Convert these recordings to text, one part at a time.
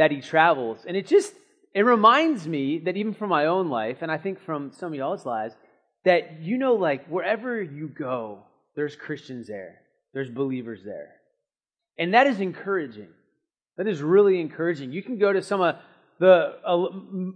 that he travels. And it just, it reminds me that even from my own life, and I think from some of y'all's lives, that you know, like wherever you go, there's Christians there, there's believers there. And that is encouraging. That is really encouraging. You can go to some of the uh,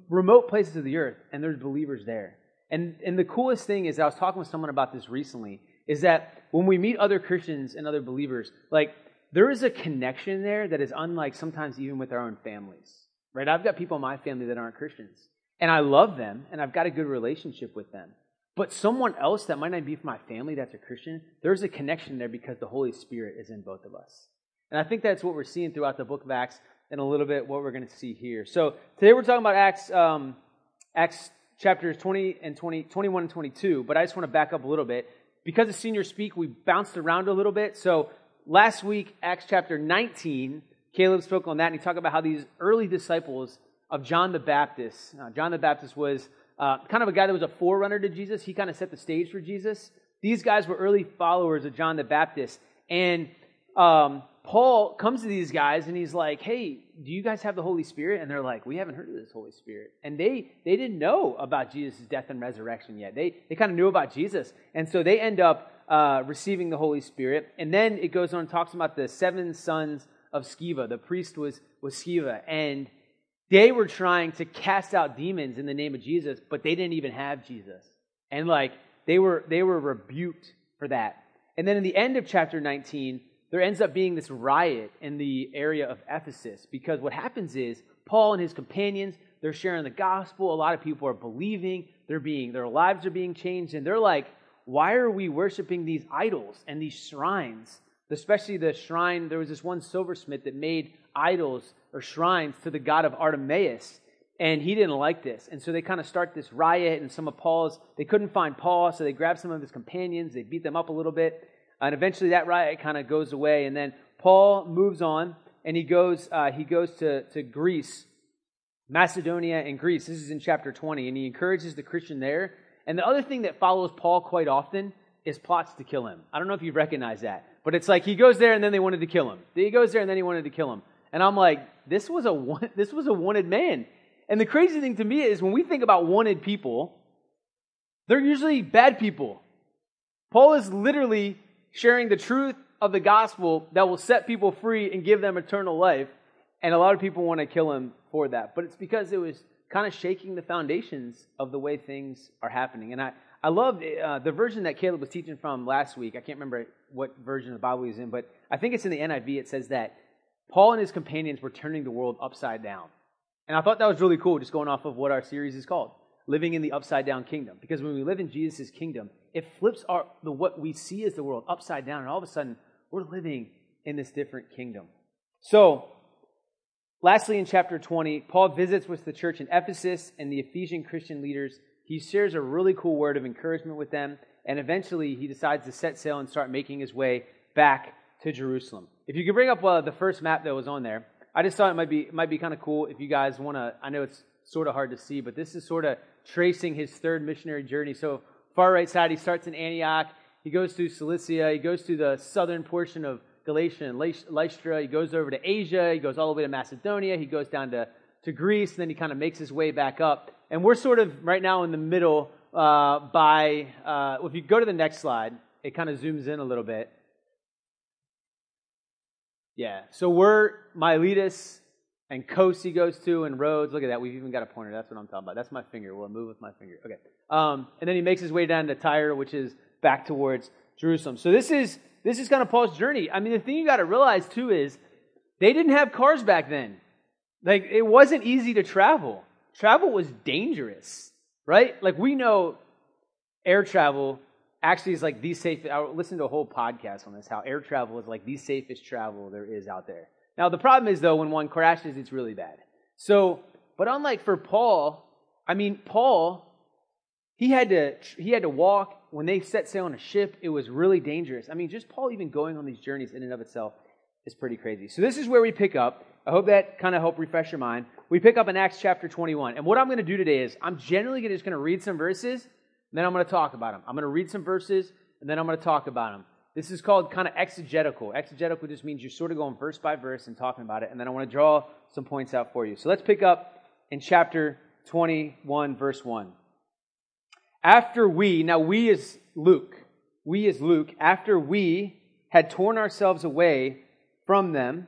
remote places of the earth, and there's believers there. And, and the coolest thing is, I was talking with someone about this recently, is that when we meet other Christians and other believers, like there is a connection there that is unlike sometimes even with our own families. Right? I've got people in my family that aren't Christians. And I love them and I've got a good relationship with them. But someone else that might not be from my family that's a Christian, there's a connection there because the Holy Spirit is in both of us. And I think that's what we're seeing throughout the book of Acts and a little bit what we're going to see here. So today we're talking about Acts, um, Acts chapters 20 and 20, 21 and 22, but I just want to back up a little bit. Because of senior speak, we bounced around a little bit. So last week, Acts chapter 19, Caleb spoke on that, and he talked about how these early disciples of John the Baptist, uh, John the Baptist was uh, kind of a guy that was a forerunner to Jesus. He kind of set the stage for Jesus. These guys were early followers of John the Baptist. And um, Paul comes to these guys and he's like, hey, do you guys have the Holy Spirit? And they're like, we haven't heard of this Holy Spirit. And they, they didn't know about Jesus' death and resurrection yet. They, they kind of knew about Jesus. And so they end up uh, receiving the Holy Spirit. And then it goes on and talks about the seven sons of Sceva. The priest was, was Sceva. And they were trying to cast out demons in the name of Jesus, but they didn't even have Jesus. And like they were they were rebuked for that. And then in the end of chapter 19, there ends up being this riot in the area of Ephesus because what happens is Paul and his companions, they're sharing the gospel, a lot of people are believing, they're being their lives are being changed and they're like why are we worshiping these idols and these shrines? Especially the shrine, there was this one silversmith that made idols or shrines to the god of Artemis, and he didn't like this. And so they kind of start this riot, and some of Paul's, they couldn't find Paul, so they grabbed some of his companions, they beat them up a little bit, and eventually that riot kind of goes away. And then Paul moves on, and he goes, uh, he goes to, to Greece, Macedonia and Greece. This is in chapter 20, and he encourages the Christian there and the other thing that follows Paul quite often is plots to kill him. I don't know if you recognize that, but it's like he goes there and then they wanted to kill him. He goes there and then he wanted to kill him. And I'm like, this was a this was a wanted man. And the crazy thing to me is when we think about wanted people, they're usually bad people. Paul is literally sharing the truth of the gospel that will set people free and give them eternal life. And a lot of people want to kill him for that. But it's because it was kind of shaking the foundations of the way things are happening. And I, I love uh, the version that Caleb was teaching from last week. I can't remember what version of the Bible he's in, but I think it's in the NIV. It says that Paul and his companions were turning the world upside down. And I thought that was really cool, just going off of what our series is called living in the upside down kingdom. Because when we live in Jesus' kingdom, it flips our, the, what we see as the world upside down, and all of a sudden, we're living in this different kingdom. So, Lastly, in chapter 20, Paul visits with the church in Ephesus and the Ephesian Christian leaders. He shares a really cool word of encouragement with them, and eventually he decides to set sail and start making his way back to Jerusalem. If you could bring up uh, the first map that was on there, I just thought it might be it might be kind of cool if you guys want to. I know it's sort of hard to see, but this is sort of tracing his third missionary journey. So far right side, he starts in Antioch. He goes through Cilicia. He goes through the southern portion of Galatia and Lystra. He goes over to Asia. He goes all the way to Macedonia. He goes down to, to Greece. And then he kind of makes his way back up. And we're sort of right now in the middle uh, by, uh, if you go to the next slide, it kind of zooms in a little bit. Yeah. So we're Miletus and Kos he goes to and Rhodes. Look at that. We've even got a pointer. That's what I'm talking about. That's my finger. We'll move with my finger. Okay. Um, and then he makes his way down to Tyre, which is back towards Jerusalem. So this is this is kind of Paul's journey. I mean, the thing you got to realize too is they didn't have cars back then. Like, it wasn't easy to travel. Travel was dangerous, right? Like, we know air travel actually is like the safest. I listened to a whole podcast on this, how air travel is like the safest travel there is out there. Now, the problem is, though, when one crashes, it's really bad. So, but unlike for Paul, I mean, Paul, he had to, he had to walk when they set sail on a ship, it was really dangerous. I mean, just Paul even going on these journeys in and of itself is pretty crazy. So this is where we pick up. I hope that kind of helped refresh your mind. We pick up in Acts chapter 21. And what I'm going to do today is I'm generally just going to read some verses, and then I'm going to talk about them. I'm going to read some verses, and then I'm going to talk about them. this is called kind of exegetical. Exegetical just means you're sort of going verse by verse and talking about it, and then I want to draw some points out for you. So let's pick up in chapter 21, verse 1. After we, now we is Luke, we is Luke, after we had torn ourselves away from them,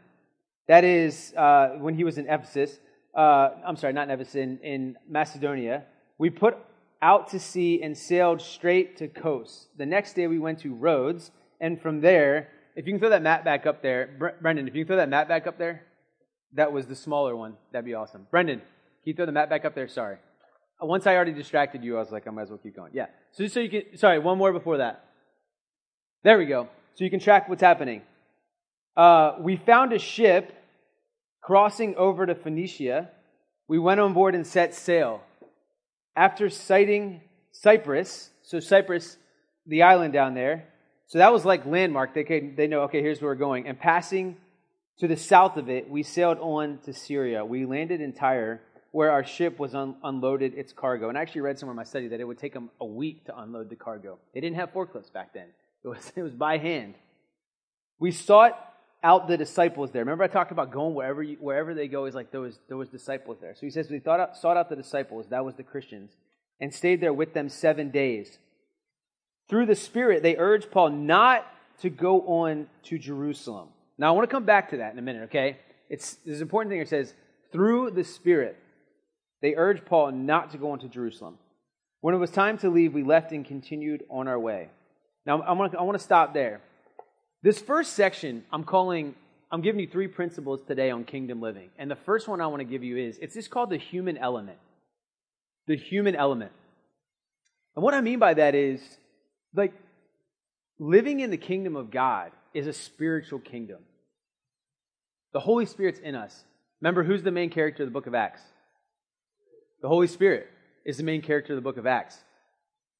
that is, uh, when he was in Ephesus, uh, I'm sorry, not in Ephesus, in, in Macedonia, we put out to sea and sailed straight to Kos. The next day we went to Rhodes, and from there, if you can throw that map back up there, Brendan, if you can throw that map back up there, that was the smaller one. That'd be awesome. Brendan, can you throw the map back up there? Sorry. Once I already distracted you, I was like, I might as well keep going. Yeah. So just so you can, sorry, one more before that. There we go. So you can track what's happening. Uh, we found a ship crossing over to Phoenicia. We went on board and set sail. After sighting Cyprus, so Cyprus, the island down there, so that was like landmark. They could, they know, okay, here's where we're going. And passing to the south of it, we sailed on to Syria. We landed in Tyre, where our ship was un- unloaded its cargo. And I actually read somewhere in my study that it would take them a week to unload the cargo. They didn't have forklifts back then. It was, it was by hand. We sought out the disciples there. Remember, I talked about going wherever you, wherever they go. Is like there was there was disciples there. So he says we thought out, sought out the disciples. That was the Christians, and stayed there with them seven days. Through the Spirit, they urged Paul not to go on to Jerusalem. Now, I want to come back to that in a minute. Okay, it's this important thing. It says through the Spirit, they urged Paul not to go into Jerusalem. When it was time to leave, we left and continued on our way. Now, I want to, I want to stop there. This first section, I'm calling, I'm giving you three principles today on kingdom living. And the first one I want to give you is it's just called the human element. The human element. And what I mean by that is, like, living in the kingdom of God is a spiritual kingdom. The Holy Spirit's in us. Remember, who's the main character of the book of Acts? The Holy Spirit is the main character of the book of Acts.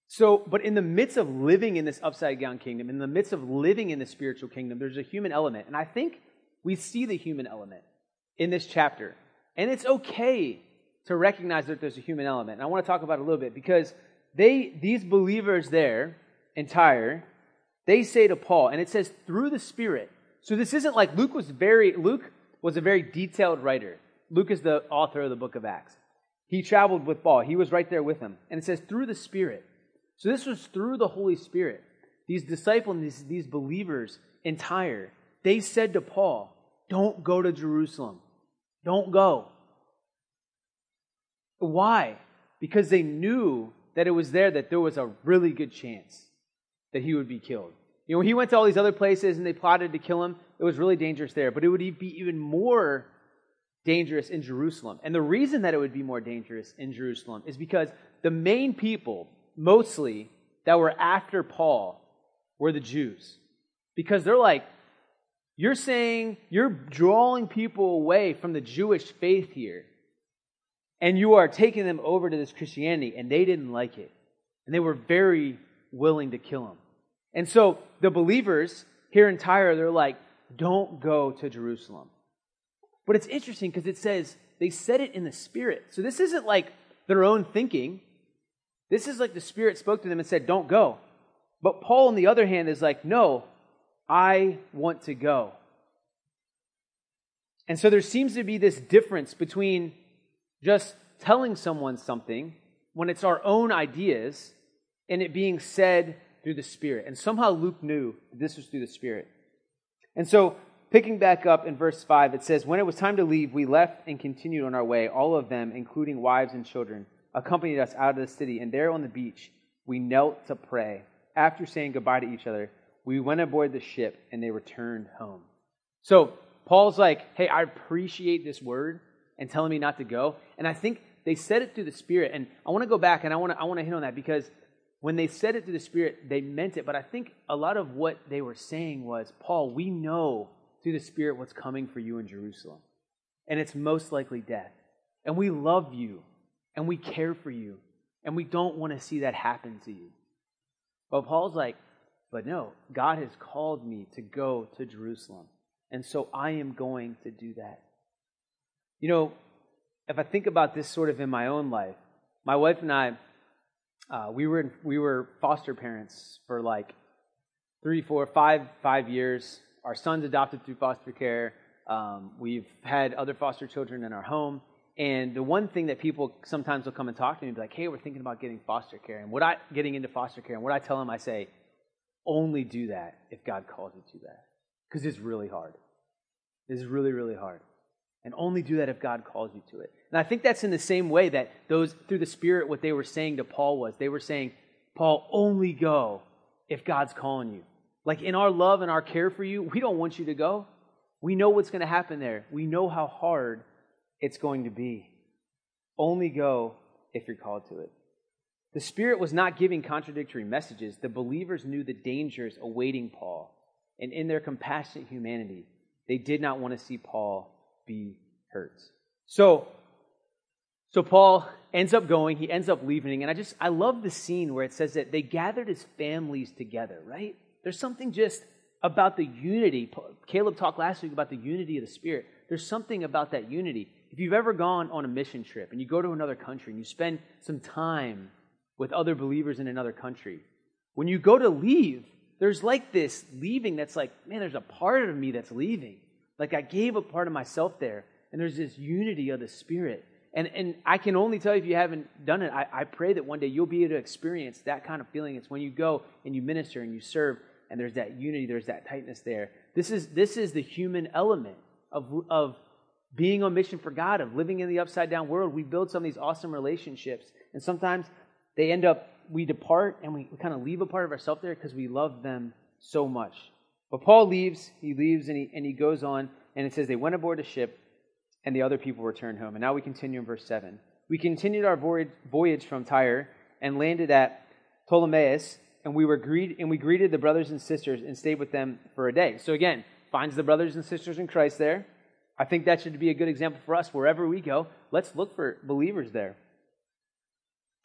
So, but in the midst of living in this upside down kingdom, in the midst of living in the spiritual kingdom, there's a human element. And I think we see the human element in this chapter. And it's okay to recognize that there's a human element. And I want to talk about it a little bit because they, these believers there in Tyre, they say to Paul, and it says through the Spirit. So this isn't like Luke was very, Luke was a very detailed writer. Luke is the author of the book of Acts. He traveled with Paul. He was right there with him. And it says through the Spirit. So this was through the Holy Spirit. These disciples, these, these believers in Tyre, they said to Paul, Don't go to Jerusalem. Don't go. Why? Because they knew that it was there that there was a really good chance that he would be killed. You know, when he went to all these other places and they plotted to kill him, it was really dangerous there. But it would be even more dangerous in Jerusalem. And the reason that it would be more dangerous in Jerusalem is because the main people mostly that were after Paul were the Jews. Because they're like, you're saying you're drawing people away from the Jewish faith here, and you are taking them over to this Christianity, and they didn't like it. And they were very willing to kill him. And so the believers here in Tyre, they're like, don't go to Jerusalem. But it's interesting because it says they said it in the Spirit. So this isn't like their own thinking. This is like the Spirit spoke to them and said, Don't go. But Paul, on the other hand, is like, No, I want to go. And so there seems to be this difference between just telling someone something when it's our own ideas and it being said through the Spirit. And somehow Luke knew this was through the Spirit. And so, picking back up in verse 5, it says, When it was time to leave, we left and continued on our way, all of them, including wives and children accompanied us out of the city, and there on the beach we knelt to pray. After saying goodbye to each other, we went aboard the ship and they returned home. So Paul's like, hey, I appreciate this word and telling me not to go. And I think they said it through the Spirit. And I want to go back and I want to, I want to hit on that because when they said it through the Spirit, they meant it. But I think a lot of what they were saying was, Paul, we know through the Spirit what's coming for you in Jerusalem. And it's most likely death. And we love you and we care for you, and we don't want to see that happen to you. But Paul's like, but no, God has called me to go to Jerusalem, and so I am going to do that. You know, if I think about this sort of in my own life, my wife and I, uh, we were we were foster parents for like three, four, five, five years. Our son's adopted through foster care. Um, we've had other foster children in our home. And the one thing that people sometimes will come and talk to me and be like, hey, we're thinking about getting foster care. And what I getting into foster care, and what I tell them, I say, only do that if God calls you to that. Because it's really hard. It's really, really hard. And only do that if God calls you to it. And I think that's in the same way that those, through the Spirit, what they were saying to Paul was they were saying, Paul, only go if God's calling you. Like in our love and our care for you, we don't want you to go. We know what's going to happen there. We know how hard it's going to be. Only go if you're called to it. The Spirit was not giving contradictory messages. The believers knew the dangers awaiting Paul. And in their compassionate humanity, they did not want to see Paul be hurt. So, so Paul ends up going, he ends up leaving, and I just I love the scene where it says that they gathered his families together, right? There's something just about the unity. Caleb talked last week about the unity of the Spirit. There's something about that unity. If you've ever gone on a mission trip and you go to another country and you spend some time with other believers in another country, when you go to leave, there's like this leaving that's like, man, there's a part of me that's leaving. Like I gave a part of myself there, and there's this unity of the Spirit. And, and I can only tell you if you haven't done it, I, I pray that one day you'll be able to experience that kind of feeling. It's when you go and you minister and you serve, and there's that unity, there's that tightness there. This is, this is the human element of, of being on mission for God, of living in the upside down world. We build some of these awesome relationships, and sometimes they end up, we depart and we, we kind of leave a part of ourselves there because we love them so much. But Paul leaves, he leaves and he, and he goes on, and it says they went aboard a ship and the other people returned home. And now we continue in verse 7. We continued our voyage voyage from Tyre and landed at Ptolemais, and we were greet- and we greeted the brothers and sisters and stayed with them for a day. So again, finds the brothers and sisters in Christ there. I think that should be a good example for us wherever we go. Let's look for believers there.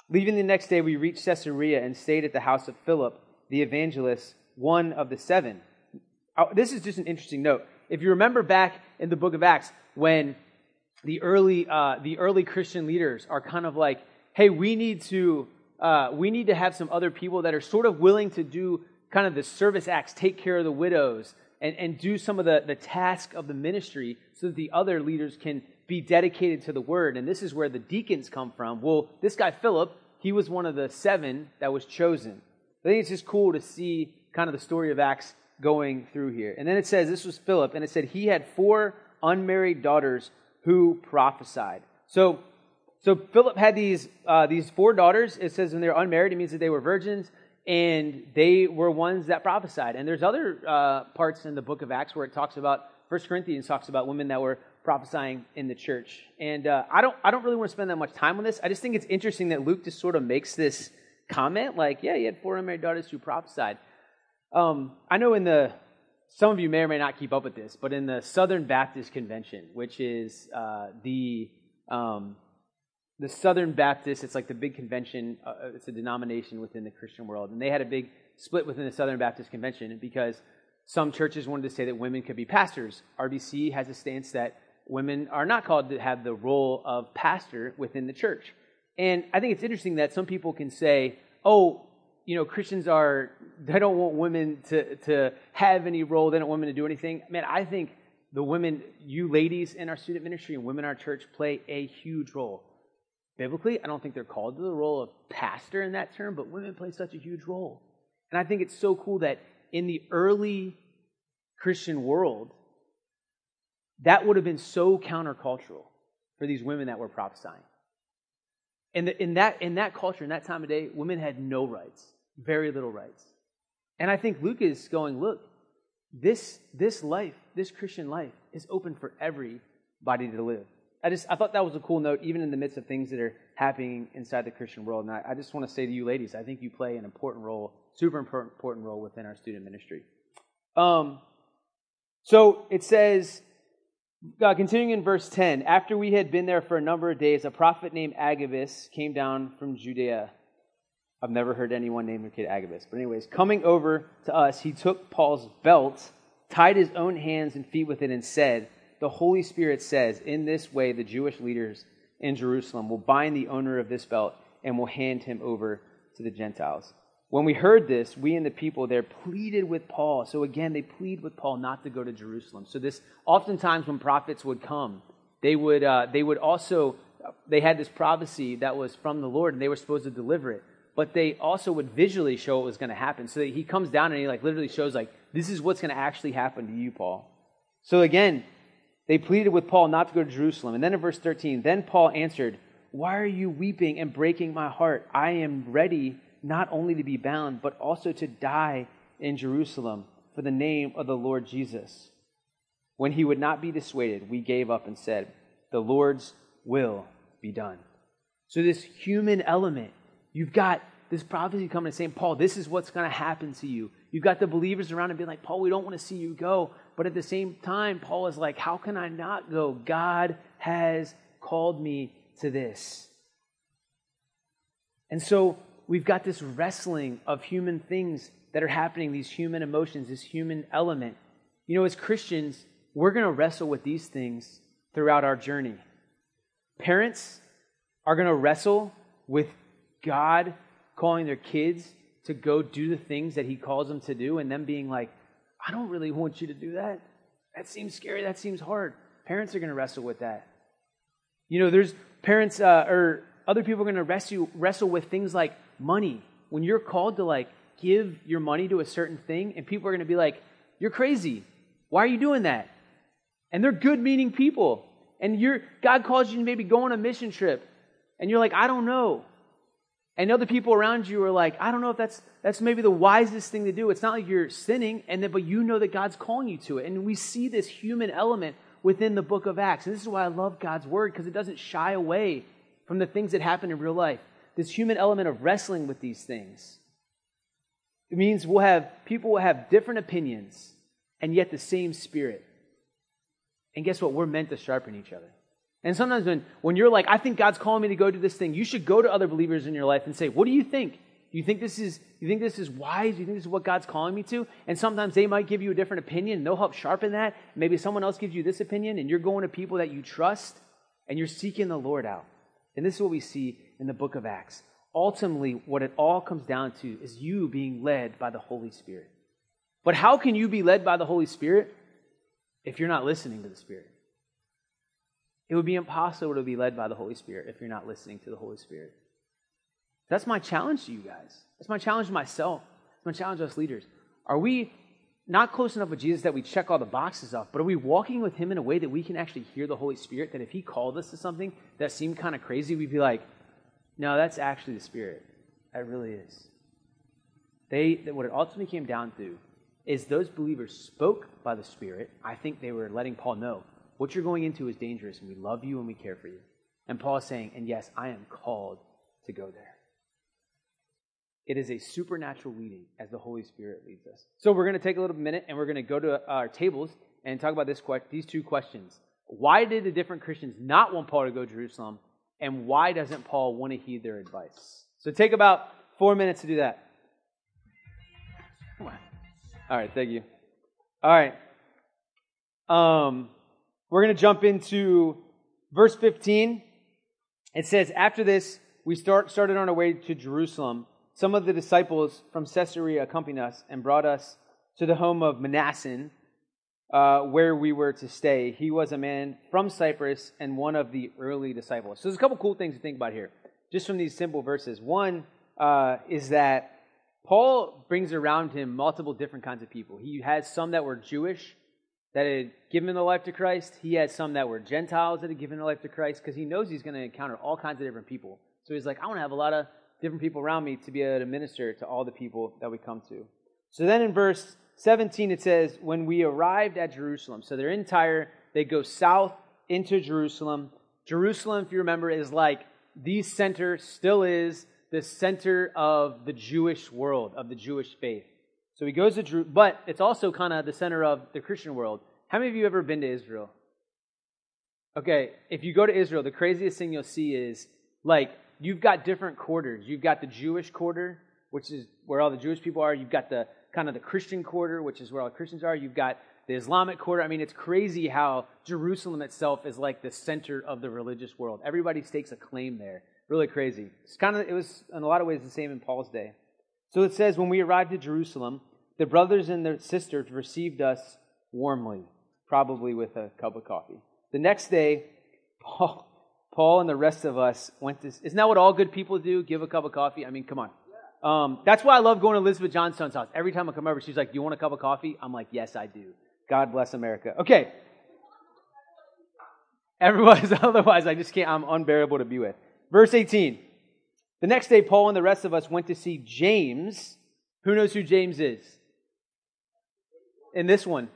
Leaving the next day, we reached Caesarea and stayed at the house of Philip, the evangelist, one of the seven. Oh, this is just an interesting note. If you remember back in the book of Acts, when the early, uh, the early Christian leaders are kind of like, hey, we need to, uh, we need to have some other people that are sort of willing to do kind of the service acts, take care of the widows, and, and do some of the, the task of the ministry so that the other leaders can be dedicated to the word. And this is where the deacons come from. Well, this guy, Philip, he was one of the seven that was chosen. I think it's just cool to see kind of the story of Acts going through here. And then it says, this was Philip, and it said he had four unmarried daughters who prophesied. So, so Philip had these, uh, these four daughters. It says when they were unmarried, it means that they were virgins, and they were ones that prophesied. And there's other uh, parts in the book of Acts where it talks about, First Corinthians talks about women that were prophesying in the church. And uh, I, don't, I don't really want to spend that much time on this. I just think it's interesting that Luke just sort of makes this comment like, yeah, he had four unmarried daughters who prophesied. Um, I know in the some of you may or may not keep up with this, but in the Southern Baptist Convention, which is uh, the um, the Southern Baptist, it's like the big convention. Uh, uh, it's a denomination within the Christian world, and they had a big split within the Southern Baptist Convention because some churches wanted to say that women could be pastors. RBC has a stance that women are not called to have the role of pastor within the church. And I think it's interesting that some people can say, "Oh, you know, Christians are, they don't want women to, to have any role. They don't want women to do anything. Man, I think the women, you ladies in our student ministry and women in our church play a huge role. Biblically, I don't think they're called to the role of pastor in that term, but women play such a huge role. And I think it's so cool that in the early Christian world, that would have been so countercultural for these women that were prophesying. In, the, in, that, in that culture, in that time of day, women had no rights, very little rights. And I think Luke is going, look, this, this life, this Christian life, is open for everybody to live. I just I thought that was a cool note, even in the midst of things that are happening inside the Christian world. And I, I just want to say to you, ladies, I think you play an important role, super important, role within our student ministry. Um, so it says uh, continuing in verse 10, after we had been there for a number of days, a prophet named Agabus came down from Judea. I've never heard anyone name their kid Agabus. But, anyways, coming over to us, he took Paul's belt, tied his own hands and feet with it, and said, The Holy Spirit says, In this way, the Jewish leaders in Jerusalem will bind the owner of this belt and will hand him over to the Gentiles. When we heard this, we and the people there pleaded with Paul. So again, they plead with Paul not to go to Jerusalem. So this, oftentimes when prophets would come, they would, uh, they would also, they had this prophecy that was from the Lord and they were supposed to deliver it. But they also would visually show what was going to happen. So he comes down and he like literally shows like, this is what's going to actually happen to you, Paul. So again, they pleaded with Paul not to go to Jerusalem. And then in verse 13, then Paul answered, Why are you weeping and breaking my heart? I am ready not only to be bound, but also to die in Jerusalem for the name of the Lord Jesus. When he would not be dissuaded, we gave up and said, The Lord's will be done. So, this human element, you've got this prophecy coming and saying, Paul, this is what's going to happen to you. You've got the believers around and being like, Paul, we don't want to see you go. But at the same time, Paul is like, How can I not go? God has called me to this. And so we've got this wrestling of human things that are happening, these human emotions, this human element. You know, as Christians, we're going to wrestle with these things throughout our journey. Parents are going to wrestle with God calling their kids to go do the things that He calls them to do, and them being like, I don't really want you to do that. That seems scary. That seems hard. Parents are going to wrestle with that. You know, there's parents uh, or other people are going to wrestle, wrestle with things like money. When you're called to like give your money to a certain thing, and people are going to be like, You're crazy. Why are you doing that? And they're good meaning people. And you're, God calls you to maybe go on a mission trip. And you're like, I don't know. And other people around you are like, I don't know if that's that's maybe the wisest thing to do. It's not like you're sinning, and then, but you know that God's calling you to it. And we see this human element within the book of Acts. And this is why I love God's word, because it doesn't shy away from the things that happen in real life this human element of wrestling with these things. It means we'll have people will have different opinions and yet the same spirit. And guess what? We're meant to sharpen each other. And sometimes when, when you're like, I think God's calling me to go do this thing, you should go to other believers in your life and say, What do you think? You think this is you think this is wise? You think this is what God's calling me to? And sometimes they might give you a different opinion and they'll help sharpen that. Maybe someone else gives you this opinion and you're going to people that you trust and you're seeking the Lord out. And this is what we see in the book of Acts. Ultimately, what it all comes down to is you being led by the Holy Spirit. But how can you be led by the Holy Spirit if you're not listening to the Spirit? It would be impossible to be led by the Holy Spirit if you're not listening to the Holy Spirit. That's my challenge to you guys. That's my challenge to myself. It's my challenge to us leaders. Are we not close enough with Jesus that we check all the boxes off, but are we walking with Him in a way that we can actually hear the Holy Spirit? That if He called us to something that seemed kind of crazy, we'd be like, no, that's actually the Spirit. That really is. They, what it ultimately came down to is those believers spoke by the Spirit. I think they were letting Paul know what you're going into is dangerous, and we love you and we care for you. And Paul is saying, and yes, I am called to go there. It is a supernatural leading as the Holy Spirit leads us. So we're going to take a little minute and we're going to go to our tables and talk about this these two questions. Why did the different Christians not want Paul to go to Jerusalem? And why doesn't Paul want to heed their advice? So take about four minutes to do that. All right, thank you. All right. Um, we're going to jump into verse 15. It says, After this, we start, started on our way to Jerusalem some of the disciples from Caesarea accompanied us and brought us to the home of Mnason, uh, where we were to stay. He was a man from Cyprus and one of the early disciples. So there's a couple cool things to think about here, just from these simple verses. One uh, is that Paul brings around him multiple different kinds of people. He has some that were Jewish that had given their life to Christ. He had some that were Gentiles that had given their life to Christ because he knows he's going to encounter all kinds of different people. So he's like, I want to have a lot of different people around me to be able to minister to all the people that we come to. So then in verse 17 it says, When we arrived at Jerusalem, so they're in Tyre, they go south into Jerusalem. Jerusalem, if you remember, is like the center, still is the center of the Jewish world, of the Jewish faith. So he goes to Jerusalem, but it's also kind of the center of the Christian world. How many of you ever been to Israel? Okay, if you go to Israel, the craziest thing you'll see is like you've got different quarters. You've got the Jewish quarter, which is where all the Jewish people are. You've got the kind of the Christian quarter, which is where all the Christians are. You've got the Islamic quarter. I mean, it's crazy how Jerusalem itself is like the center of the religious world. Everybody stakes a claim there. Really crazy. It's kind of it was in a lot of ways the same in Paul's day. So it says, when we arrived at Jerusalem, the brothers and their sisters received us warmly, probably with a cup of coffee. The next day, Paul, Paul and the rest of us went to. Isn't that what all good people do? Give a cup of coffee? I mean, come on. Um, that's why I love going to Elizabeth Johnstone's house. Every time I come over, she's like, Do you want a cup of coffee? I'm like, Yes, I do. God bless America. Okay. Everybody's otherwise, I just can't, I'm unbearable to be with. Verse 18. The next day, Paul and the rest of us went to see James. Who knows who James is? In this one,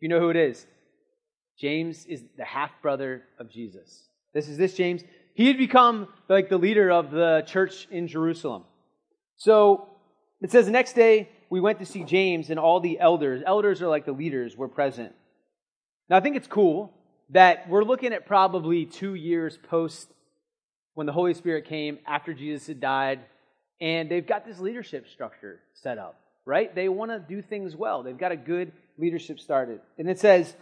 you know who it is. James is the half brother of Jesus. This is this James. He had become like the leader of the church in Jerusalem. So it says the next day we went to see James and all the elders. Elders are like the leaders were present. Now I think it's cool that we're looking at probably two years post when the Holy Spirit came after Jesus had died, and they've got this leadership structure set up, right? They want to do things well. They've got a good leadership started. And it says,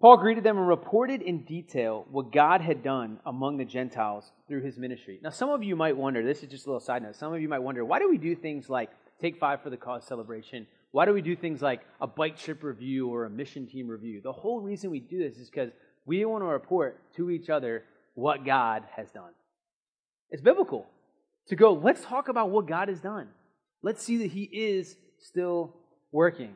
Paul greeted them and reported in detail what God had done among the Gentiles through his ministry. Now, some of you might wonder, this is just a little side note, some of you might wonder, why do we do things like Take Five for the Cause celebration? Why do we do things like a bike trip review or a mission team review? The whole reason we do this is because we want to report to each other what God has done. It's biblical to go, let's talk about what God has done. Let's see that He is still working.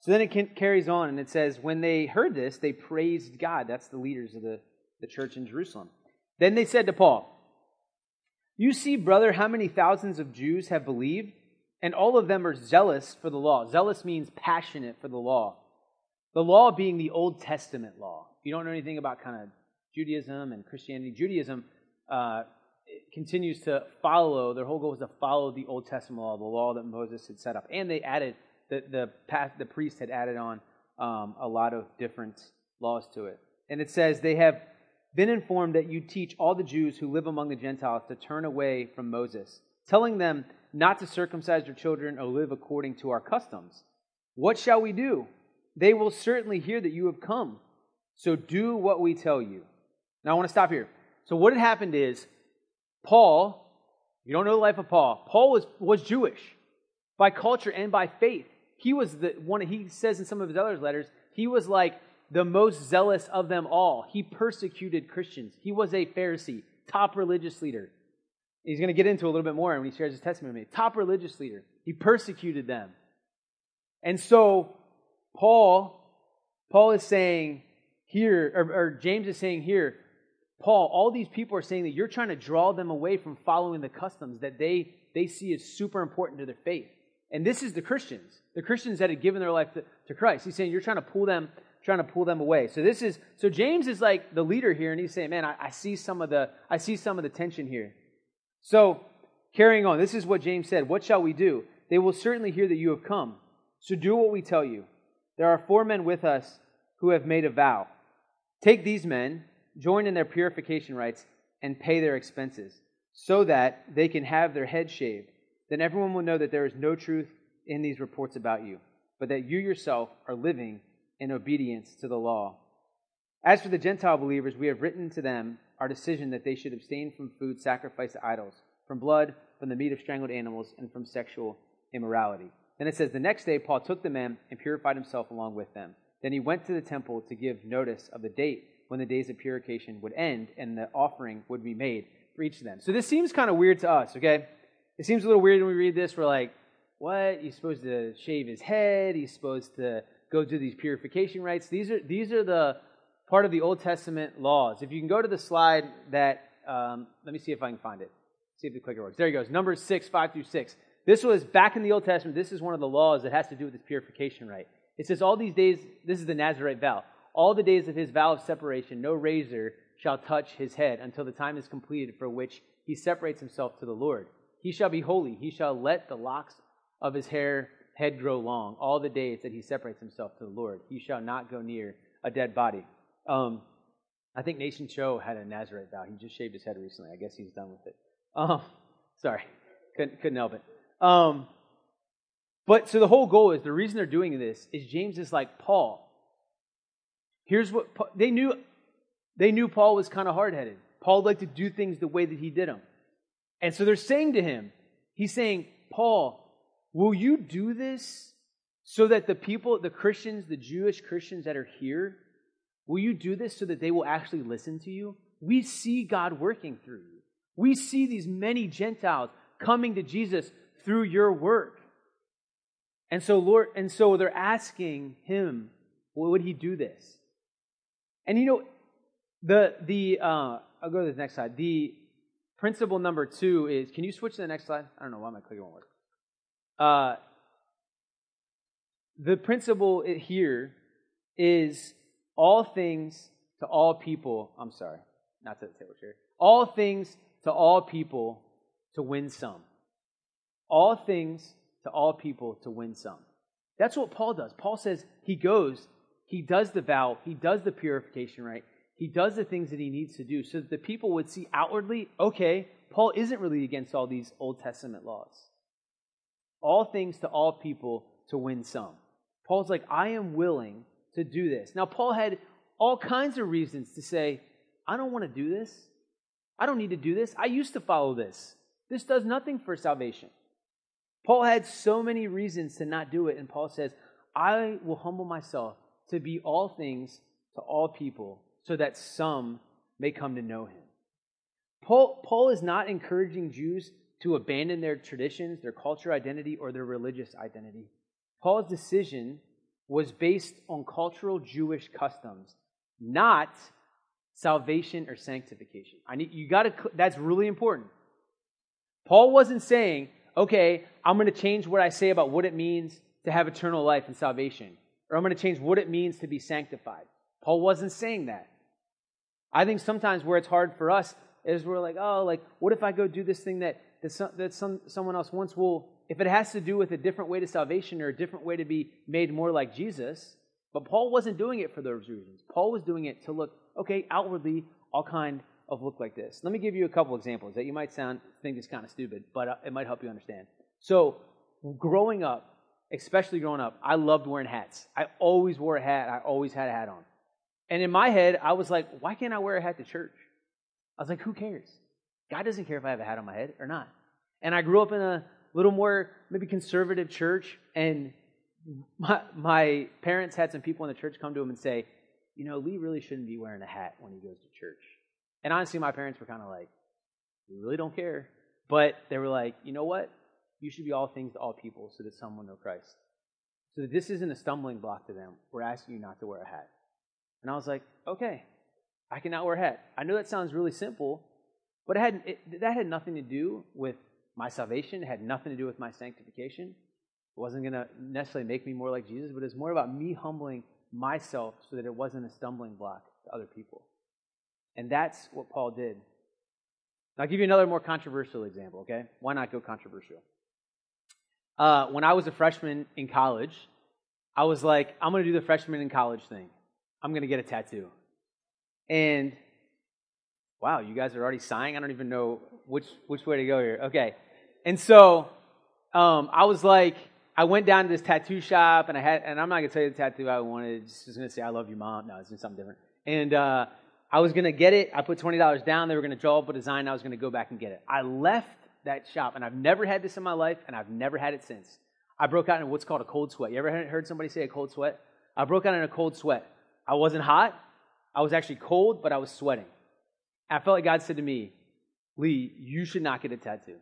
So then it carries on and it says, when they heard this, they praised God. That's the leaders of the, the church in Jerusalem. Then they said to Paul, You see, brother, how many thousands of Jews have believed, and all of them are zealous for the law. Zealous means passionate for the law. The law being the Old Testament law. If you don't know anything about kind of Judaism and Christianity, Judaism uh, continues to follow, their whole goal was to follow the Old Testament law, the law that Moses had set up. And they added the, the, the priest had added on um, a lot of different laws to it. And it says, They have been informed that you teach all the Jews who live among the Gentiles to turn away from Moses, telling them not to circumcise their children or live according to our customs. What shall we do? They will certainly hear that you have come. So do what we tell you. Now I want to stop here. So what had happened is Paul, you don't know the life of Paul, Paul was, was Jewish by culture and by faith he was the one, he says in some of his other letters, he was like the most zealous of them all. He persecuted Christians. He was a Pharisee, top religious leader. He's going to get into a little bit more when he shares his testimony. Top religious leader. He persecuted them. And so, Paul, Paul is saying here, or, or James is saying here, Paul, all these people are saying that you're trying to draw them away from following the customs that they, they see as super important to their faith. And this is the Christians, the Christians that had given their life to, to Christ. He's saying you're trying to pull them, trying to pull them away. So this is so James is like the leader here, and he's saying, Man, I, I see some of the I see some of the tension here. So carrying on, this is what James said. What shall we do? They will certainly hear that you have come. So do what we tell you. There are four men with us who have made a vow. Take these men, join in their purification rites, and pay their expenses, so that they can have their heads shaved then everyone will know that there is no truth in these reports about you, but that you yourself are living in obedience to the law. As for the Gentile believers, we have written to them our decision that they should abstain from food sacrificed to idols, from blood, from the meat of strangled animals, and from sexual immorality. Then it says, The next day Paul took the men and purified himself along with them. Then he went to the temple to give notice of the date when the days of purification would end and the offering would be made for each of them. So this seems kind of weird to us, okay? It seems a little weird when we read this. We're like, what? He's supposed to shave his head. He's supposed to go do these purification rites. These are these are the part of the Old Testament laws. If you can go to the slide that, um, let me see if I can find it. See if the clicker works. There he goes. Numbers six, five through six. This was back in the Old Testament. This is one of the laws that has to do with this purification rite. It says, all these days. This is the Nazarite vow. All the days of his vow of separation, no razor shall touch his head until the time is completed for which he separates himself to the Lord. He shall be holy. He shall let the locks of his hair head grow long all the days that he separates himself to the Lord. He shall not go near a dead body. Um, I think Nation Cho had a Nazarite vow. He just shaved his head recently. I guess he's done with it. Um, sorry, couldn't, couldn't help it. Um, but so the whole goal is the reason they're doing this is James is like Paul. Here's what they knew. They knew Paul was kind of hard headed. Paul liked to do things the way that he did them. And so they're saying to him, He's saying, Paul, will you do this so that the people, the Christians, the Jewish Christians that are here, will you do this so that they will actually listen to you? We see God working through you. We see these many Gentiles coming to Jesus through your work. And so, Lord, and so they're asking him, well, would he do this? And you know, the the uh, I'll go to the next slide. The principle number two is can you switch to the next slide? I don't know why my clicker won't work. Uh, the principle here is all things to all people. I'm sorry, not to the table chair. All things to all people to win some. All things to all people to win some. That's what Paul does. Paul says he goes, he does the vow, he does the purification rite, he does the things that he needs to do so that the people would see outwardly, okay, Paul isn't really against all these Old Testament laws. All things to all people to win some. Paul's like, I am willing to do this. Now, Paul had all kinds of reasons to say, I don't want to do this. I don't need to do this. I used to follow this. This does nothing for salvation. Paul had so many reasons to not do it, and Paul says, I will humble myself to be all things to all people so that some may come to know him. Paul, Paul is not encouraging Jews to abandon their traditions, their culture identity, or their religious identity. Paul's decision was based on cultural Jewish customs, not salvation or sanctification. I need you got to that's really important. Paul wasn't saying, "Okay, I'm going to change what I say about what it means to have eternal life and salvation, or I'm going to change what it means to be sanctified." Paul wasn't saying that. I think sometimes where it's hard for us is we're like, "Oh, like what if I go do this thing that that, some, that some, someone else wants will if it has to do with a different way to salvation or a different way to be made more like Jesus, but Paul wasn't doing it for those reasons. Paul was doing it to look, okay, outwardly, all kind of look like this. Let me give you a couple examples that you might sound think is kind of stupid, but uh, it might help you understand. So, growing up, especially growing up, I loved wearing hats. I always wore a hat. I always had a hat on. And in my head, I was like, why can't I wear a hat to church? I was like, who cares? God doesn't care if I have a hat on my head or not. And I grew up in a little more maybe conservative church, and my, my parents had some people in the church come to him and say, you know, Lee really shouldn't be wearing a hat when he goes to church. And honestly, my parents were kind of like, we really don't care. But they were like, you know what? You should be all things to all people so that some will know Christ. So that this isn't a stumbling block to them. We're asking you not to wear a hat. And I was like, okay, I cannot wear a hat. I know that sounds really simple, but it had, it, that had nothing to do with my salvation. It had nothing to do with my sanctification. It wasn't going to necessarily make me more like Jesus, but it's more about me humbling myself so that it wasn't a stumbling block to other people. And that's what Paul did. I'll give you another more controversial example, okay? Why not go controversial? Uh, when I was a freshman in college, I was like, I'm going to do the freshman in college thing. I'm going to get a tattoo. And wow, you guys are already sighing. I don't even know which which way to go here. Okay, and so um, I was like, I went down to this tattoo shop, and I had, and I'm not gonna tell you the tattoo I wanted. Just gonna say I love you, mom. No, it's just something different. And uh, I was gonna get it. I put twenty dollars down. They were gonna draw up a design. I was gonna go back and get it. I left that shop, and I've never had this in my life, and I've never had it since. I broke out in what's called a cold sweat. You ever heard somebody say a cold sweat? I broke out in a cold sweat. I wasn't hot. I was actually cold, but I was sweating. I felt like God said to me, Lee, you should not get a tattoo.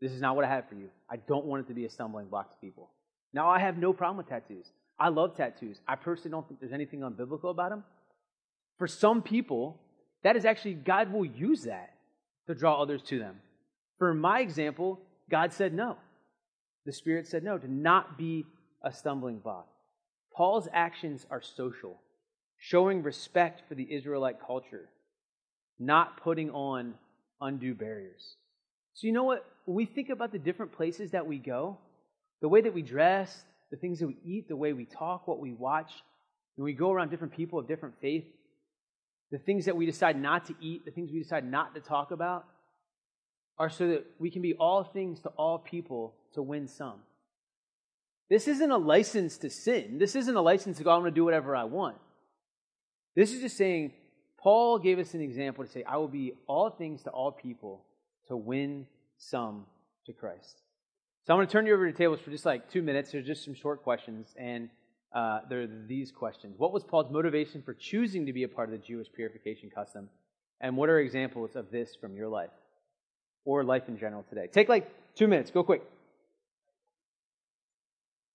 This is not what I have for you. I don't want it to be a stumbling block to people. Now, I have no problem with tattoos. I love tattoos. I personally don't think there's anything unbiblical about them. For some people, that is actually, God will use that to draw others to them. For my example, God said no. The Spirit said no, to not be a stumbling block. Paul's actions are social, showing respect for the Israelite culture, not putting on undue barriers. So, you know what? When we think about the different places that we go, the way that we dress, the things that we eat, the way we talk, what we watch, when we go around different people of different faith, the things that we decide not to eat, the things we decide not to talk about, are so that we can be all things to all people to win some. This isn't a license to sin. This isn't a license to go, I'm going to do whatever I want. This is just saying, Paul gave us an example to say, I will be all things to all people to win some to Christ. So I'm going to turn you over to tables for just like two minutes. There's just some short questions, and uh, there are these questions. What was Paul's motivation for choosing to be a part of the Jewish purification custom? And what are examples of this from your life or life in general today? Take like two minutes. Go quick.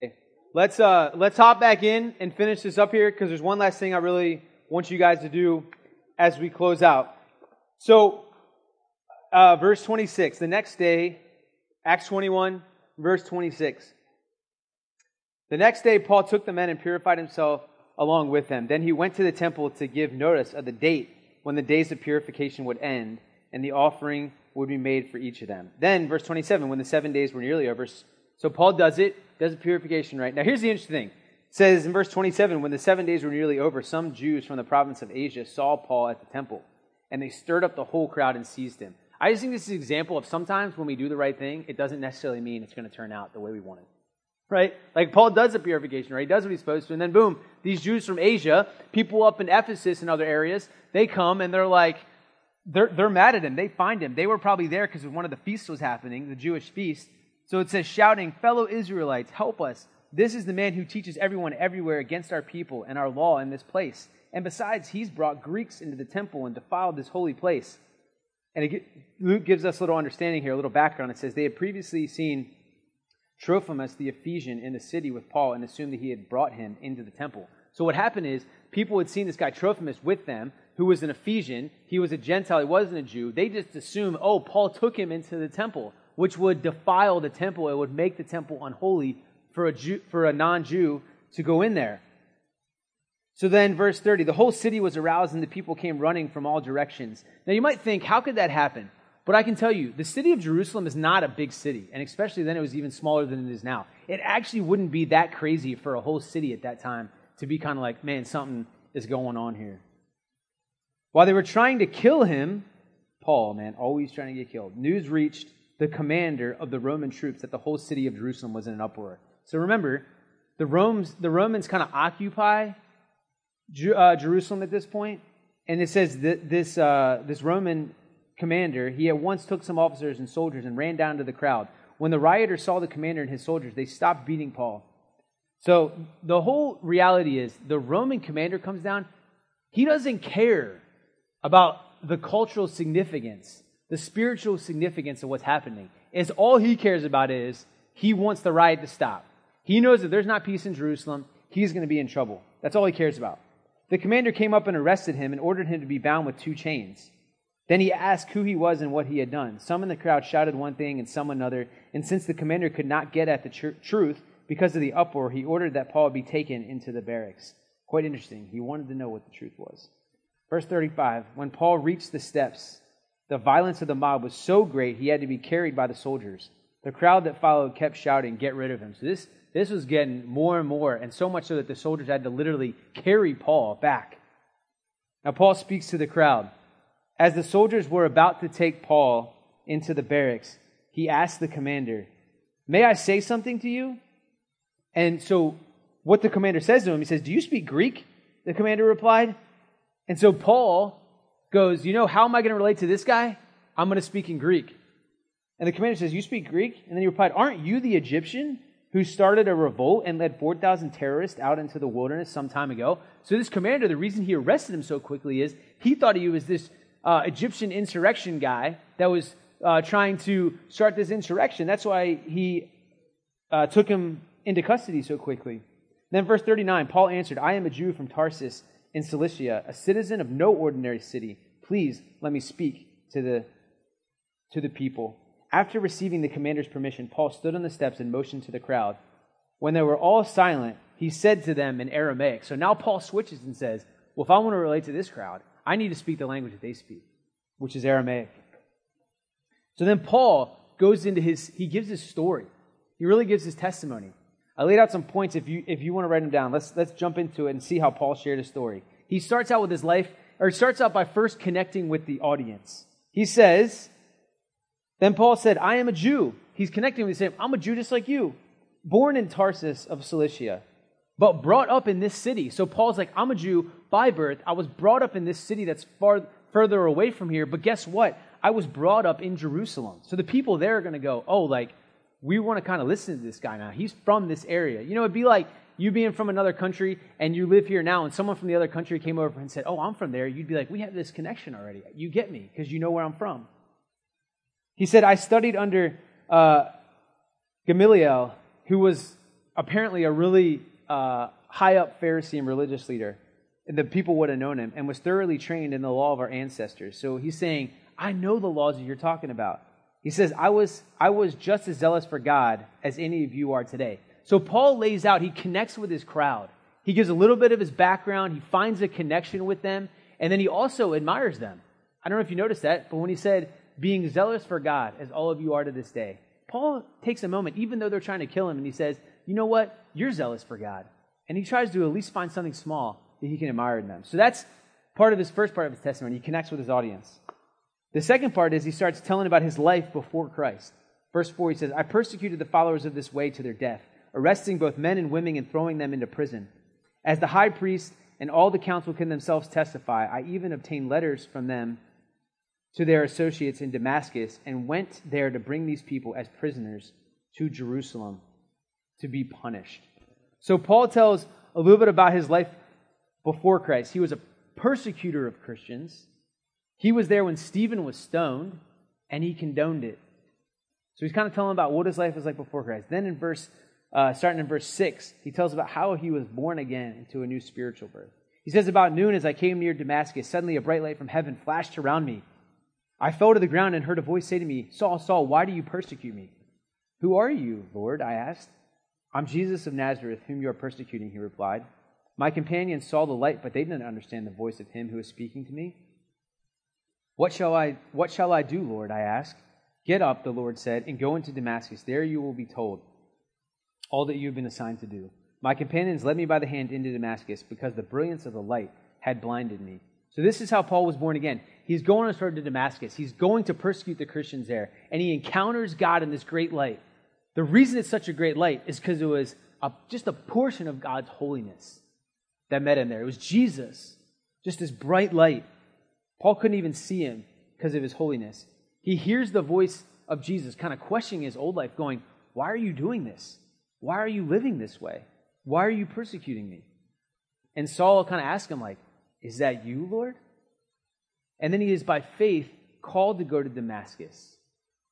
Okay. Let's uh, let's hop back in and finish this up here because there's one last thing I really want you guys to do as we close out. So, uh, verse 26. The next day, Acts 21, verse 26. The next day, Paul took the men and purified himself along with them. Then he went to the temple to give notice of the date when the days of purification would end and the offering would be made for each of them. Then, verse 27, when the seven days were nearly over, so Paul does it, does the purification right. Now, here's the interesting thing. It says in verse 27, when the seven days were nearly over, some Jews from the province of Asia saw Paul at the temple, and they stirred up the whole crowd and seized him. I just think this is an example of sometimes when we do the right thing, it doesn't necessarily mean it's going to turn out the way we want it right? Like Paul does the purification, right? He does what he's supposed to. And then boom, these Jews from Asia, people up in Ephesus and other areas, they come and they're like, they're, they're mad at him. They find him. They were probably there because one of the feasts was happening, the Jewish feast. So it says, shouting, fellow Israelites, help us. This is the man who teaches everyone everywhere against our people and our law in this place. And besides, he's brought Greeks into the temple and defiled this holy place. And it, Luke gives us a little understanding here, a little background. It says they had previously seen Trophimus the Ephesian in the city with Paul and assumed that he had brought him into the temple. So what happened is people had seen this guy Trophimus with them, who was an Ephesian. He was a Gentile. He wasn't a Jew. They just assumed, oh, Paul took him into the temple, which would defile the temple. It would make the temple unholy for a, Jew, for a non-Jew to go in there. So then, verse 30, the whole city was aroused and the people came running from all directions. Now you might think, how could that happen? But I can tell you, the city of Jerusalem is not a big city, and especially then it was even smaller than it is now. It actually wouldn't be that crazy for a whole city at that time to be kind of like, man, something is going on here. While they were trying to kill him, Paul, man, always trying to get killed, news reached the commander of the Roman troops that the whole city of Jerusalem was in an uproar. So remember, the, Romans, the Romans kind of occupy uh, Jerusalem at this point, and it says that this, uh, this Roman commander, he at once took some officers and soldiers and ran down to the crowd. When the rioters saw the commander and his soldiers, they stopped beating Paul. So the whole reality is the Roman commander comes down, he doesn't care about the cultural significance, the spiritual significance of what's happening. Is all he cares about is he wants the riot to stop. He knows that there's not peace in Jerusalem, he's going to be in trouble. That's all he cares about. The commander came up and arrested him and ordered him to be bound with two chains. Then he asked who he was and what he had done. Some in the crowd shouted one thing and some another, and since the commander could not get at the tr- truth because of the uproar, he ordered that Paul be taken into the barracks. Quite interesting. He wanted to know what the truth was. Verse 35 When Paul reached the steps, the violence of the mob was so great he had to be carried by the soldiers. The crowd that followed kept shouting, Get rid of him. So this, this was getting more and more, and so much so that the soldiers had to literally carry Paul back. Now, Paul speaks to the crowd. As the soldiers were about to take Paul into the barracks, he asked the commander, May I say something to you? And so, what the commander says to him, he says, Do you speak Greek? The commander replied. And so, Paul goes, You know, how am I going to relate to this guy? I'm going to speak in Greek. And the commander says, You speak Greek? And then he replied, Aren't you the Egyptian who started a revolt and led 4,000 terrorists out into the wilderness some time ago? So, this commander, the reason he arrested him so quickly is he thought he was this uh, Egyptian insurrection guy that was uh, trying to start this insurrection. That's why he uh, took him into custody so quickly. Then, verse 39 Paul answered, I am a Jew from Tarsus in Cilicia, a citizen of no ordinary city. Please let me speak to the, to the people. After receiving the commander's permission, Paul stood on the steps and motioned to the crowd. When they were all silent, he said to them in Aramaic. So now Paul switches and says, Well, if I want to relate to this crowd, I need to speak the language that they speak, which is Aramaic. So then Paul goes into his, he gives his story. He really gives his testimony. I laid out some points if you, if you want to write them down. Let's, let's jump into it and see how Paul shared his story. He starts out with his life, or he starts out by first connecting with the audience. He says, Then Paul said, I am a Jew. He's connecting with him. I'm a Jew just like you, born in Tarsus of Cilicia but brought up in this city. So Paul's like, I'm a Jew by birth. I was brought up in this city that's far further away from here, but guess what? I was brought up in Jerusalem. So the people there are going to go, oh, like, we want to kind of listen to this guy now. He's from this area. You know, it'd be like you being from another country and you live here now, and someone from the other country came over and said, oh, I'm from there. You'd be like, we have this connection already. You get me because you know where I'm from. He said, I studied under uh, Gamaliel, who was apparently a really uh, high up Pharisee and religious leader. And the people would have known him and was thoroughly trained in the law of our ancestors. So he's saying, I know the laws that you're talking about. He says, I was, I was just as zealous for God as any of you are today. So Paul lays out, he connects with his crowd. He gives a little bit of his background, he finds a connection with them, and then he also admires them. I don't know if you noticed that, but when he said, being zealous for God, as all of you are to this day, Paul takes a moment, even though they're trying to kill him, and he says, You know what? You're zealous for God. And he tries to at least find something small that he can admire in them. So that's part of his first part of his testimony. He connects with his audience. The second part is he starts telling about his life before Christ. Verse 4, he says, I persecuted the followers of this way to their death, arresting both men and women and throwing them into prison. As the high priest and all the council can themselves testify, I even obtained letters from them to their associates in Damascus and went there to bring these people as prisoners to Jerusalem to be punished. So Paul tells a little bit about his life before Christ. He was a persecutor of Christians. He was there when Stephen was stoned, and he condoned it. So he's kind of telling about what his life was like before Christ. Then in verse, uh, starting in verse 6, he tells about how he was born again into a new spiritual birth. He says, About noon, as I came near Damascus, suddenly a bright light from heaven flashed around me. I fell to the ground and heard a voice say to me, Saul, Saul, why do you persecute me? Who are you, Lord? I asked. I'm Jesus of Nazareth, whom you are persecuting, he replied. My companions saw the light, but they didn't understand the voice of him who was speaking to me. What shall I what shall I do, Lord? I asked. Get up, the Lord said, and go into Damascus. There you will be told all that you have been assigned to do. My companions led me by the hand into Damascus because the brilliance of the light had blinded me. So this is how Paul was born again. He's going on his road to Damascus. He's going to persecute the Christians there, and he encounters God in this great light. The reason it's such a great light is because it was a, just a portion of God's holiness that met him there. It was Jesus, just this bright light. Paul couldn't even see him because of his holiness. He hears the voice of Jesus kind of questioning his old life, going, Why are you doing this? Why are you living this way? Why are you persecuting me? And Saul kind of asks him, like, Is that you, Lord? And then he is by faith called to go to Damascus.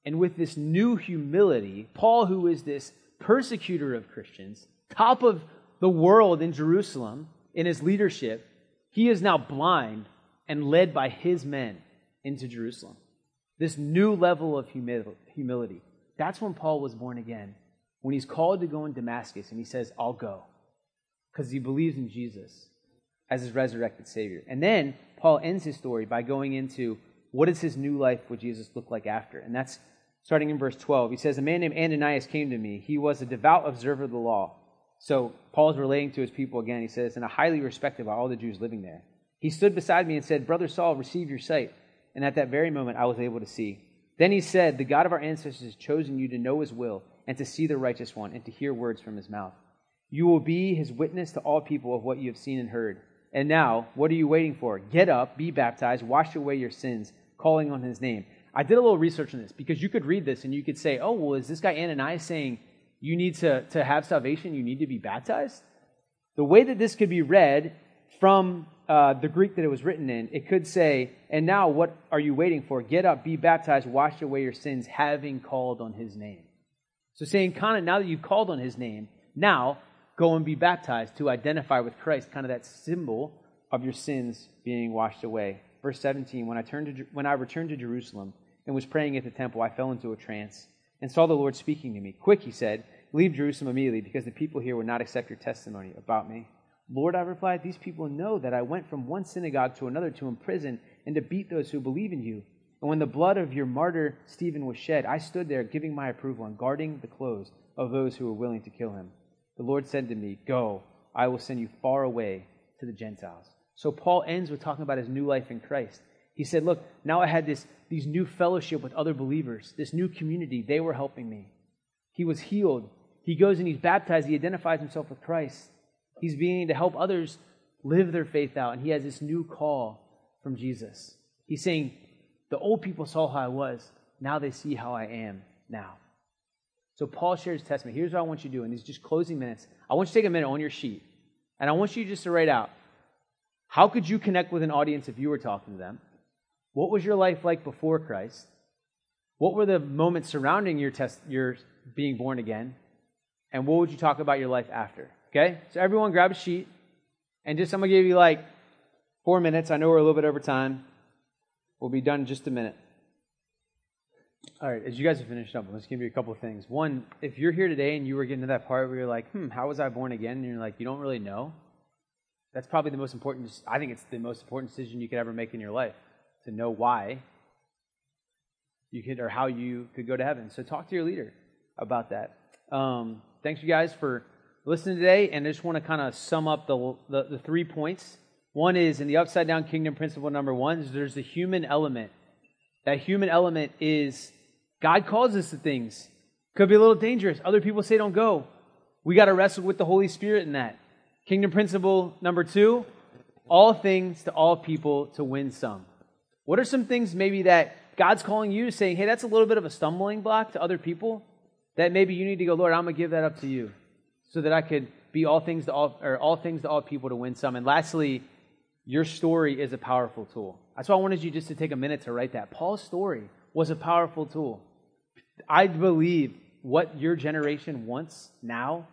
And with this new humility, Paul, who is this persecutor of Christians, top of the world in Jerusalem in his leadership, he is now blind and led by his men into Jerusalem. This new level of humility. That's when Paul was born again. When he's called to go in Damascus and he says, I'll go. Because he believes in Jesus as his resurrected Savior. And then Paul ends his story by going into what does his new life with Jesus look like after? And that's starting in verse 12. He says, A man named Ananias came to me. He was a devout observer of the law. So Paul is relating to his people again. He says, And a highly respected by all the Jews living there. He stood beside me and said, Brother Saul, receive your sight. And at that very moment I was able to see. Then he said, The God of our ancestors has chosen you to know his will and to see the righteous one and to hear words from his mouth. You will be his witness to all people of what you have seen and heard. And now, what are you waiting for? Get up, be baptized, wash away your sins, calling on his name. I did a little research on this because you could read this and you could say, oh, well, is this guy Ananias saying you need to, to have salvation, you need to be baptized? The way that this could be read from uh, the Greek that it was written in, it could say, And now what are you waiting for? Get up, be baptized, wash away your sins, having called on his name. So saying, kind of, now that you've called on his name, now go and be baptized to identify with Christ, kind of that symbol of your sins being washed away. Verse 17, when I, turned to, when I returned to Jerusalem and was praying at the temple, I fell into a trance and saw the Lord speaking to me. Quick, he said, leave Jerusalem immediately because the people here would not accept your testimony about me. Lord, I replied, these people know that I went from one synagogue to another to imprison and to beat those who believe in you. And when the blood of your martyr Stephen was shed, I stood there giving my approval and guarding the clothes of those who were willing to kill him. The Lord said to me, Go, I will send you far away to the Gentiles. So Paul ends with talking about his new life in Christ. He said, Look, now I had this these new fellowship with other believers, this new community. They were helping me. He was healed. He goes and he's baptized. He identifies himself with Christ. He's beginning to help others live their faith out, and he has this new call from Jesus. He's saying, the old people saw how I was. Now they see how I am now. So Paul shares his testimony. Here's what I want you to do in these just closing minutes. I want you to take a minute on your sheet, and I want you just to write out how could you connect with an audience if you were talking to them? What was your life like before Christ? What were the moments surrounding your test, your being born again? And what would you talk about your life after? Okay? So everyone grab a sheet and just I'm gonna give you like four minutes. I know we're a little bit over time. We'll be done in just a minute. All right, as you guys have finished up, let's give you a couple of things. One, if you're here today and you were getting to that part where you're like, hmm, how was I born again? And you're like, you don't really know. That's probably the most important, I think it's the most important decision you could ever make in your life to know why you could, or how you could go to heaven. So talk to your leader about that. Um, thanks, you guys, for listening today. And I just want to kind of sum up the, the, the three points. One is in the upside down kingdom principle number one is there's the human element. That human element is God calls us to things. Could be a little dangerous. Other people say don't go. We got to wrestle with the Holy Spirit in that. Kingdom principle number two all things to all people to win some. What are some things maybe that God's calling you to say, hey, that's a little bit of a stumbling block to other people that maybe you need to go, Lord, I'm going to give that up to you so that I could be all things to all, or all things to all people to win some. And lastly, your story is a powerful tool. That's why I wanted you just to take a minute to write that. Paul's story was a powerful tool. I believe what your generation wants now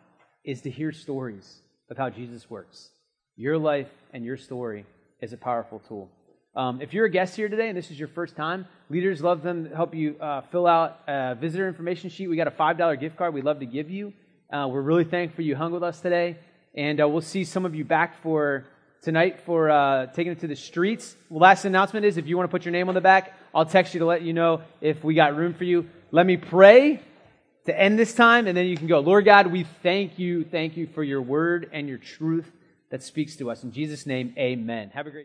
is to hear stories of how Jesus works. Your life and your story is a powerful tool. Um, if you're a guest here today and this is your first time, leaders love them to help you uh, fill out a visitor information sheet. We got a $5 gift card we'd love to give you. Uh, we're really thankful you hung with us today. And uh, we'll see some of you back for tonight for uh, taking it to the streets. Last announcement is if you want to put your name on the back, I'll text you to let you know if we got room for you. Let me pray to end this time, and then you can go. Lord God, we thank you, thank you for your word and your truth that speaks to us. In Jesus' name, amen. Have a great